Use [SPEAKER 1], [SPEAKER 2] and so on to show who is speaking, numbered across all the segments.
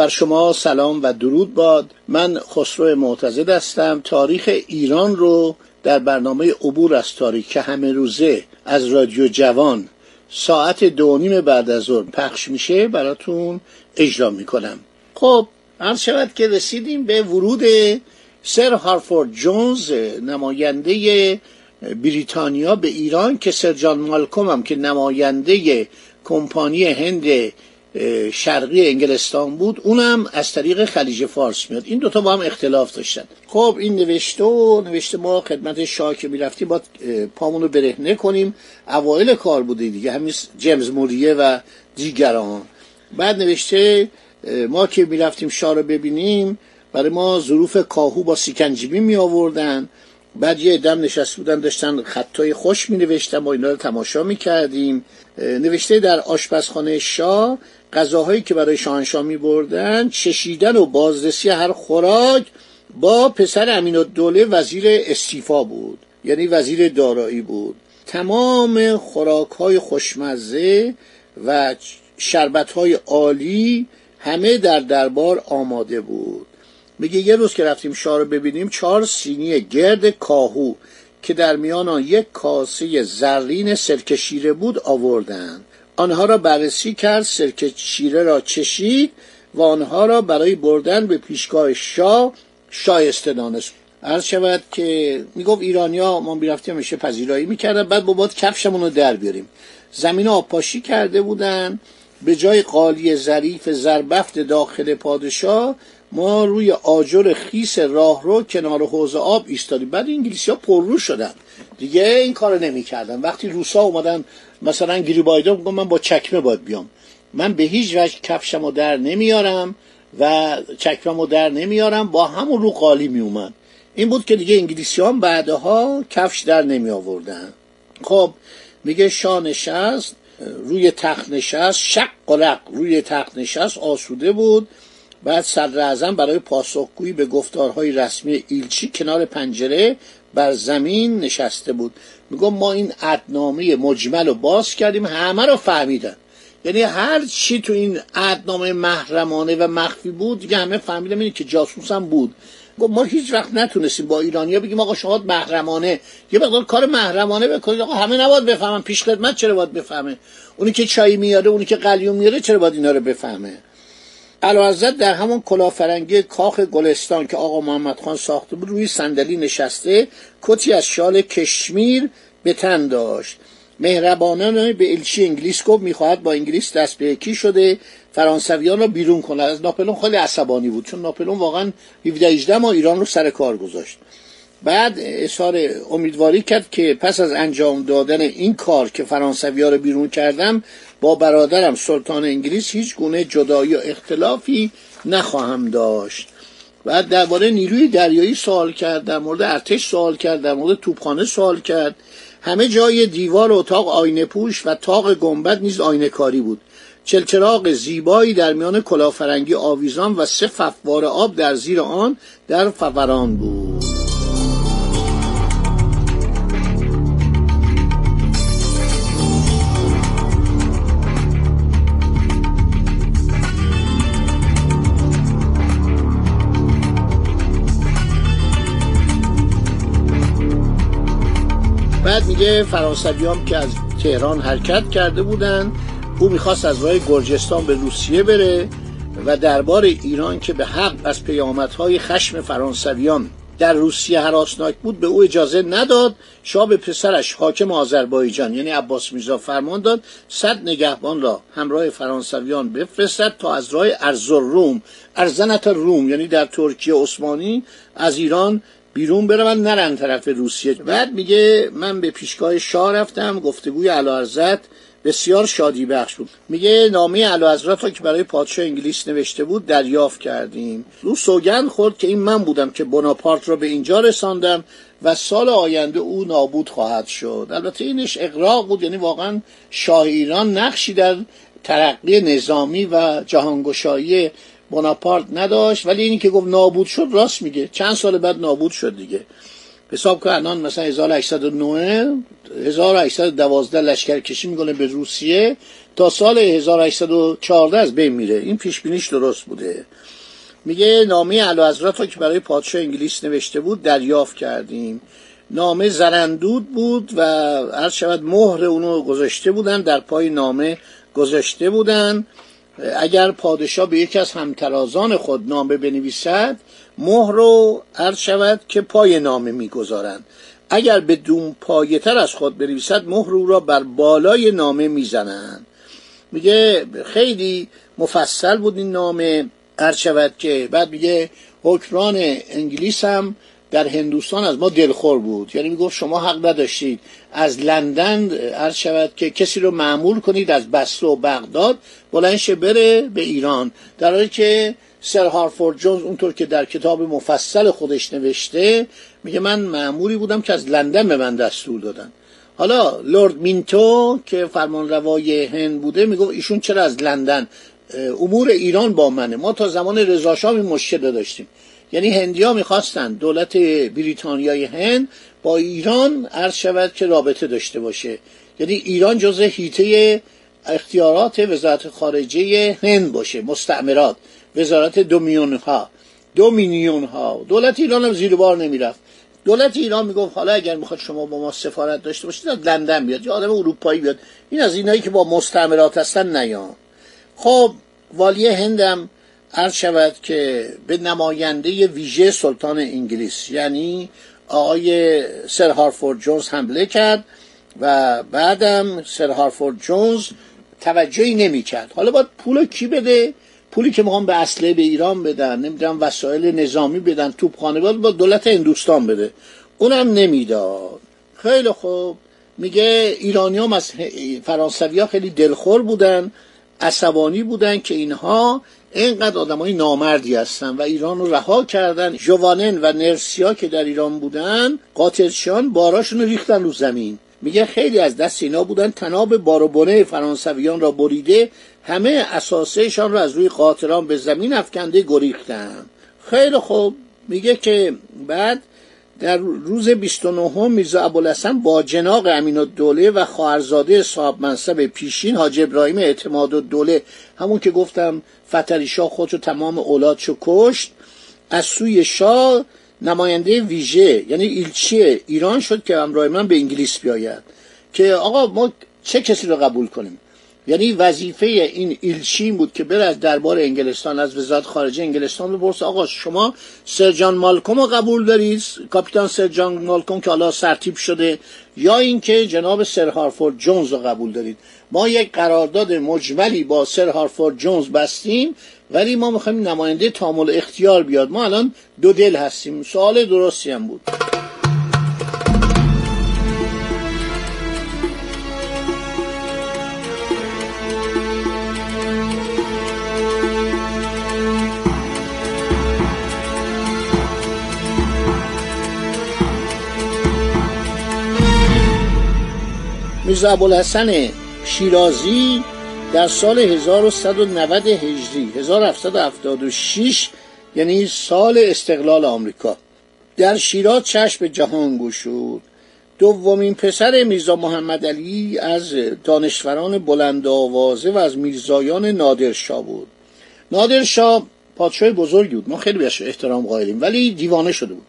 [SPEAKER 1] بر شما سلام و درود باد. من خسرو معتزد هستم. تاریخ ایران رو در برنامه عبور از تاریخ که همه روزه از رادیو جوان ساعت دو نیم بعد از ظهر پخش میشه براتون اجرا می‌کنم. خب عرض شود که رسیدیم به ورود سر هارفورد جونز نماینده بریتانیا به ایران که سرجان مالکوم هم که نماینده کمپانی هند شرقی انگلستان بود. اونم از طریق خلیج فارس میاد. این دوتا با هم اختلاف داشتن. خب این نوشته و نوشته ما خدمت شاه که می‌رفتیم با پامونو برهنه کنیم اوایل کار بوده دیگه. همین جیمز موریه و دیگران. بعد نوشته ما که می‌رفتیم شاه رو ببینیم برای ما ظروف کاهو با سیکنجیبی می آوردن بعد یه دم نشست بودن داشتن خطای خوش می نوشتن ما اینا رو تماشا می کردیم نوشته در آشپزخانه شاه غذاهایی که برای شاهنشاه می بردن چشیدن و بازرسی هر خوراک با پسر امین الدوله وزیر استیفا بود یعنی وزیر دارایی بود. تمام خوراک های خوشمزه و شربت های عالی همه در دربار آماده بود. میگه یه روز که رفتیم شاه رو ببینیم چهار سینی گرد کاهو که در میان آن یک کاسه زرین سرکه شیره بود آوردند آنها را بررسی کرد سرکه شیره را چشید و آنها را برای بردن به پیشگاه شاه شایسته دانست. عرض شود که می‌گفت ایرانیا ما می‌رفتیم میشه پذیرایی می‌کردن. بعد با باد کفشمون رو در بیاریم. زمین آبپاشی کرده بودن. به جای قالی ظریف زربفت داخل پادشاه ما روی آجر خیس راه رو کنار حوض آب ایستادیم. بعد انگلیسی ها پررو شدن. دیگه این کارو نمی‌کردن. وقتی روسا اومدن مثلا گریبایدا گفت من با چکمه باید بیام. من به هیچ وجه کفشمو در نمیارم و چکممو در نمیارم با همون رو قالی می اومد این بود که دیگه انگلیسی هم بعدها کفش در نمی آوردن خب میگه شاه نشست روی تخت نشست شق قلق روی تخت نشست آسوده بود. بعد صدر اعظم برای پاسخگویی به گفتارهای رسمی ایلچی کنار پنجره بر زمین نشسته بود. میگم ما این عدنامه مجمل رو باز کردیم همه رو فهمیدن. یعنی هر چی تو این عدنامه محرمانه و مخفی بود دیگه همه فهمیدن اینه که جاسوس هم بود. ما هیچ وقت نتونستیم با ایرانیا بگیم آقا شما محرمانه. یه مقدار کار محرمانه بکنید. آقا همه نباید بفهمن. پیش خدمت چرا باید بفهمه؟ اونی که چای میاره اونی که قلیون میاره چرا باید اینا رو بفهمه؟ علاوه در همون کلافرنگی کاخ گلستان که آقا محمد خان ساخته بود روی صندلی نشسته کتی از شال کشمیر به تن داشت. مهربانان به الچی انگلیس گفت می‌خواهد با انگلیس دست به یکی شده فرانسویان را بیرون کنه. از ناپلون خیلی عصبانی بود چون ناپلون واقعا 17 18 ما ایران رو سر کار گذاشت. بعد اظهار امیدواری کرد که پس از انجام دادن این کار که فرانسوی ها رو بیرون کردم با برادرم سلطان انگلیس هیچ گونه جدایی و اختلافی نخواهم داشت. بعد درباره نیروی دریایی سوال کرد در مورد ارتش سوال کرد در مورد توپخانه سوال کرد. همه جای دیوار اتاق آینه پوش و تاق گنبد نیز آینه کاری بود. چلچراغ زیبایی در میان کلافرنگی آویزان و سه فوار آب در زیر آن در فوران بود. بعد میگه فرانسویان که از تهران حرکت کرده بودند او می‌خواست از راه گرجستان به روسیه بره و دربار ایران که به حق از پیامدهای خشم فرانسویان در روسیه حراسناک بود به او اجازه نداد. شاه به پسرش حاکم آذربایجان یعنی عباس میرزا فرمان داد صد نگهبان را همراه فرانسویان بفرستد تا از راه ارزالروم ارزنت روم یعنی در ترکیه عثمانی از ایران بیرون برون نرن طرف روسیه. بعد میگه من به پیشگاه شاه رفتم گفتگوی علا بسیار شادی بخش بود. میگه نامه علا حضرت که برای پادشاه انگلیس نوشته بود دریافت کردیم. او سوگند خورد که این من بودم که بناپارت را به اینجا رساندم و سال آینده او نابود خواهد شد. البته اینش اقراق بود یعنی واقعا شاه ایران نقشی در ترقی نظامی و جهانگشایی بناپارت نداشت ولی اینی که گفت نابود شد راست میگه. چند سال بعد نابود شد دیگه. حساب که الان مثلا 1809 1812 لشکر کشی می‌کنه به روسیه. تا سال 1814 از بین میره. این پیش بینیش درست بوده. میگه نامه اعلی حضرت که برای پادشاه انگلیس نوشته بود دریافت کردیم. نامه زرندود بود و هر شود مهر اونو گذاشته بودن در پای نامه گذاشته بودن. اگر پادشاه به یکی از همترازان خود نامه بنویسد مهر رو عرض شود که پای نامه می‌گذارند. اگر به دوم پایه تر از خود بنویسد مهر او را بر بالای نامه می‌زنند. میگه خیلی مفصل بود این نامه عرض شود که بعد میگه حکمران انگلیس هم در هندوستان از ما دلخور بود. یعنی می‌گفت شما حق نداشتید. از لندن عرض شود که کسی رو معمول کنید از بسته و بغداد بلنش بره به ایران. در حالی که سر هارفورد جونز اونطور که در کتاب مفصل خودش نوشته میگه من معمولی بودم که از لندن به من دستور دادن. حالا لورد مینتو که فرمان روای هند بوده می‌گفت ایشون چرا از لندن؟ امور ایران با منه. ما تا زمان رضاشاه این مشکل داشتیم. یعنی هندیا می‌خواستن. دولت بریتانیای هند با ایران عرض شود که رابطه داشته باشه. یعنی ایران جزء هیته اختیارات وزارت خارجه هند باشه. مستعمرات. وزارت دومیون ها دومینیون ها دولت ایران هم زیر بار نمی‌رفت. دولت ایران می‌گفت حالا اگر می‌خواد شما با ما سفارت داشته باشید از لندن بیاد. یا آدم اروپایی بیاد. این از اینایی که با مستعمرات هستن نیان خب والی هندم عرض شود که به نماینده ویژه سلطان انگلیس یعنی آقای سر هارفورد جونز حمله کرد و بعدم سر هارفورد جونز توجهی نمی کرد حالا باید پول کی بده؟ پولی که می‌خوام به اصله به ایران بدن نمی‌دونم وسایل نظامی بدن توپخانه باید با دولت هندوستان بده. اونم نمی‌داد. خیلی خوب. میگه ایرانی هم از فرانسوی ها خیلی دلخور بودن. عصبانی بودن که اینها اینقدر آدمای نامردی هستن و ایران رو رها کردن. جوانن و نرسیا که در ایران بودن قاتلشان باراشون رو ریختن رو زمین. میگه خیلی از دست اینا بودن تناب بارو فرانسویان را بریده همه اساسهشان را از روی قاطران به زمین افکنده گریختن. خیلی خوب. میگه که بعد در روز 29 میرزا ابوالحسن با جناق امین الدوله و خواهرزاده صاحب منصب پیشین حاج ابراهیم اعتماد الدوله همون که گفتم فتری شاه خودشو تمام اولادشو کشت از سوی شاه نماینده ویژه یعنی ایلچی ایران شد که همراه من به انگلیس بیاید. که آقا ما چه کسی رو قبول کنیم؟ یعنی وظیفه این ایلچین بود که بره از دربار انگلستان از وزارت خارجه انگلستان بپرسه آقا شما سرجان مالکوم رو قبول دارید؟ کاپیتان سرجان مالکوم که حالا سرتیب شده یا اینکه جناب سر هارفورد جونز رو قبول دارید؟ ما یک قرارداد مجملی با سر هارفورد جونز بستیم ولی ما می‌خوایم نماینده تامل اختیار بیاد. ما الان دو دل هستیم. سوال درستی هم بود. میرزا ابوالحسن شیرازی در سال 1190 هجری 1776 یعنی سال استقلال آمریکا. در شیراز چشم جهان گشود. دومین پسر میرزا محمد علی از دانشوران بلند آوازه و از میرزایان نادرشاه بود. نادرشاه پادشاه بزرگی بود. ما خیلی بهش احترام قائلیم ولی دیوانه شده بود.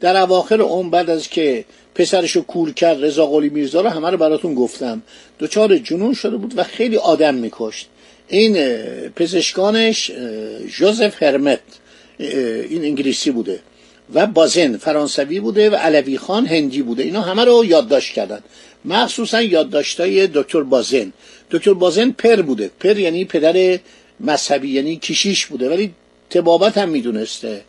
[SPEAKER 1] در اواخر اون بعد از که پسرشو کور کرد رضا قلی میرزا رو همه رو براتون گفتم. دچار جنون شده بود و خیلی آدم میکشت. این پزشکانش جوزف هرمت این انگلیسی بوده و بازن فرانسوی بوده و علوی خان هندی بوده. اینا همه رو یادداشت کردن. مخصوصا یادداشتای دکتر بازن. دکتر بازن پر بوده. پر یعنی پدر مذهبی یعنی کشیش بوده. ولی تبابت هم می‌دونسته.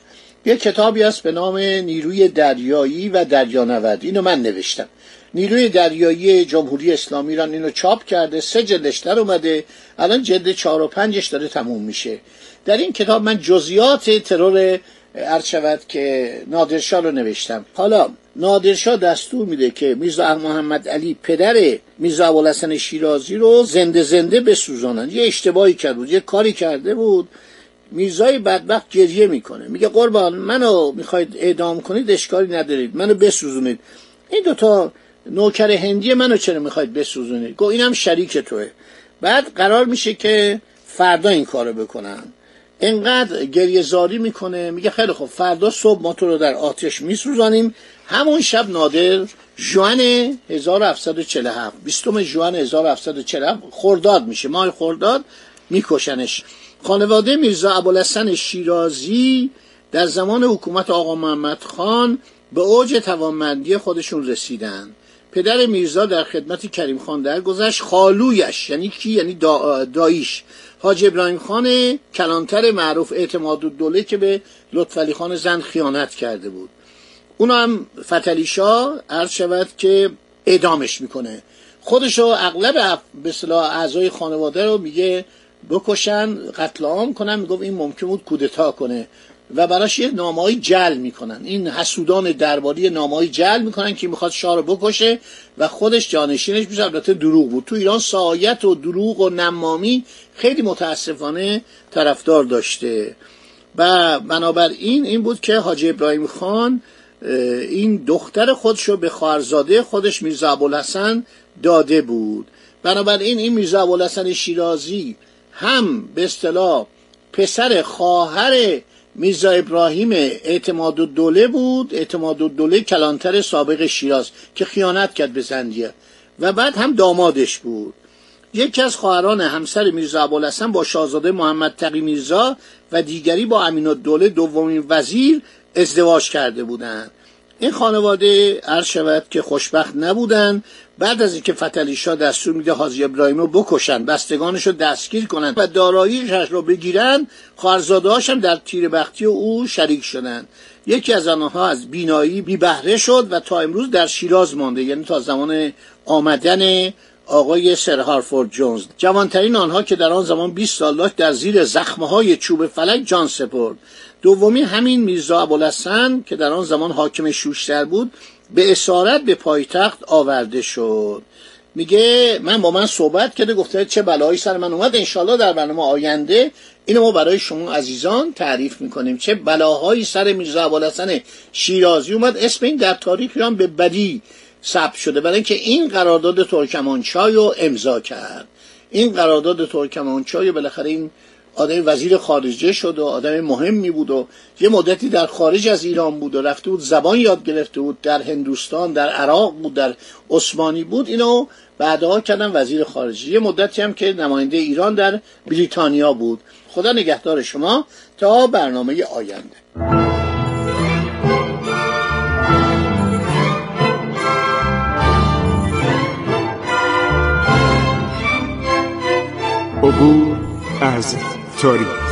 [SPEAKER 1] یه کتابی هست به نام نیروی دریایی و دریانورد اینو من نوشتم. نیروی دریایی جمهوری اسلامی ایران اینو چاپ کرده سه جلدش در اومده. الان جلد چهار و پنجش داره تموم میشه. در این کتاب من جزئیات ترور عرض که نادرشاه رو نوشتم. حالا نادرشاه دستور میده که میرزا محمد علی پدر میرزا ابوالحسن شیرازی رو زنده زنده بسوزانند یه اشتباهی کرد بود یه کاری کرده بود. میرزای بدبخت گریه می‌کنه. میگه قربان منو می‌خواید اعدام کنید اشکالی ندارید. منو بسوزونید. این دوتا نوکر هندی منو چرا می‌خواید بسوزونید؟ گو اینم شریک توه. بعد قرار میشه که فردا این کارو بکنن. انقدر گریه زاری می‌کنه. میگه خیلی خوب فردا صبح ما تو رو در آتش میسوزانیم. همون شب نادر جوان 1747 بیستم جوان 1747 خرداد میشه. ماه خرداد میکشنش. خانواده میرزا ابوالحسن شیرازی در زمان حکومت آقا محمد خان به اوج توانمندی خودشون رسیدن. پدر میرزا در خدمت کریم خان در گذشت خالویش یعنی کی؟ یعنی دا داییش. حاج ابراهیم خان کلانتر معروف اعتماد دوله که به لطفعلی خان زن خیانت کرده بود. اون هم فتلی شاه عرض شود که اعدامش می‌کنه. خودشو اغلب به اعضای خانواده رو میگه بکشن قتل عام کنن. می‌گفت این ممکن بود کودتا کنه. و براش یه نامایی جل می‌کنن. این حسودان درباری نامایی جل می‌کنن که می‌خواد شاه رو بکشه و خودش جانشینش میشه. البته دروغ بود. تو ایران سایت و دروغ و نمامی خیلی متاسفانه طرفدار داشته. و بنابراین این بود که حاج ابراهیم خان این دختر خودش رو به خواهرزاده خودش میرزا ابوالحسن داده بود. بنابراین این میرزا ابوالحسن شیرازی هم به اصطلاح پسر خواهر میرزا ابراهیم اعتماد دوله بود. اعتماد دوله کلانتر سابق شیراز که خیانت کرد به زندیه. و بعد هم دامادش بود. یکی از خواهران همسر میرزا ابوالحسن با شاهزاده محمد تقی میرزا و دیگری با امین الدوله دومین وزیر ازدواج کرده بودند. این خانواده عرض شود که خوشبخت نبودن. بعد از اینکه فتلی شاه دستور میده حاجی ابراهیم رو بکشن بستگانش رو دستگیر کنن و داراییش رو بگیرن خواهرزادهاش هم در تیر بختی او شریک شدن. یکی از آنها از بینایی بی بهره شد و تا امروز در شیراز مانده یعنی تا زمان آمدن آقای سر هارفورد جونز جوانترین آنها که در آن زمان 20 سال داشت در زیر زخمه های چوب فلک جان سپرد. دومی همین میرزا ابوالحسن که در آن زمان حاکم شوشتر بود به اسارت به پایتخت آورده شد. میگه من با من صحبت کرده گفته چه بلایی سر من اومد. انشالله در برنامه آینده اینو ما برای شما عزیزان تعریف می‌کنیم. چه بلاهایی سر میرزا ابوالحسن شیرازی اومد. اسم این در تاریخ ایران به بدی ثبت شده برای اینکه این قرارداد ترکمانچای رو امضا کرد. این قرارداد ترکمانچای بالاخره این آدم وزیر خارجه شد و آدم مهمی بود و یه مدتی در خارج از ایران بود و رفته بود زبان یاد گرفته بود در هندوستان در عراق بود در عثمانی بود. اینو بعدها کردن وزیر خارجه. یه مدتی هم که نماینده ایران در بریتانیا بود. خدا نگهدار شما. تا برنامه آینده.
[SPEAKER 2] عبور از تاریخ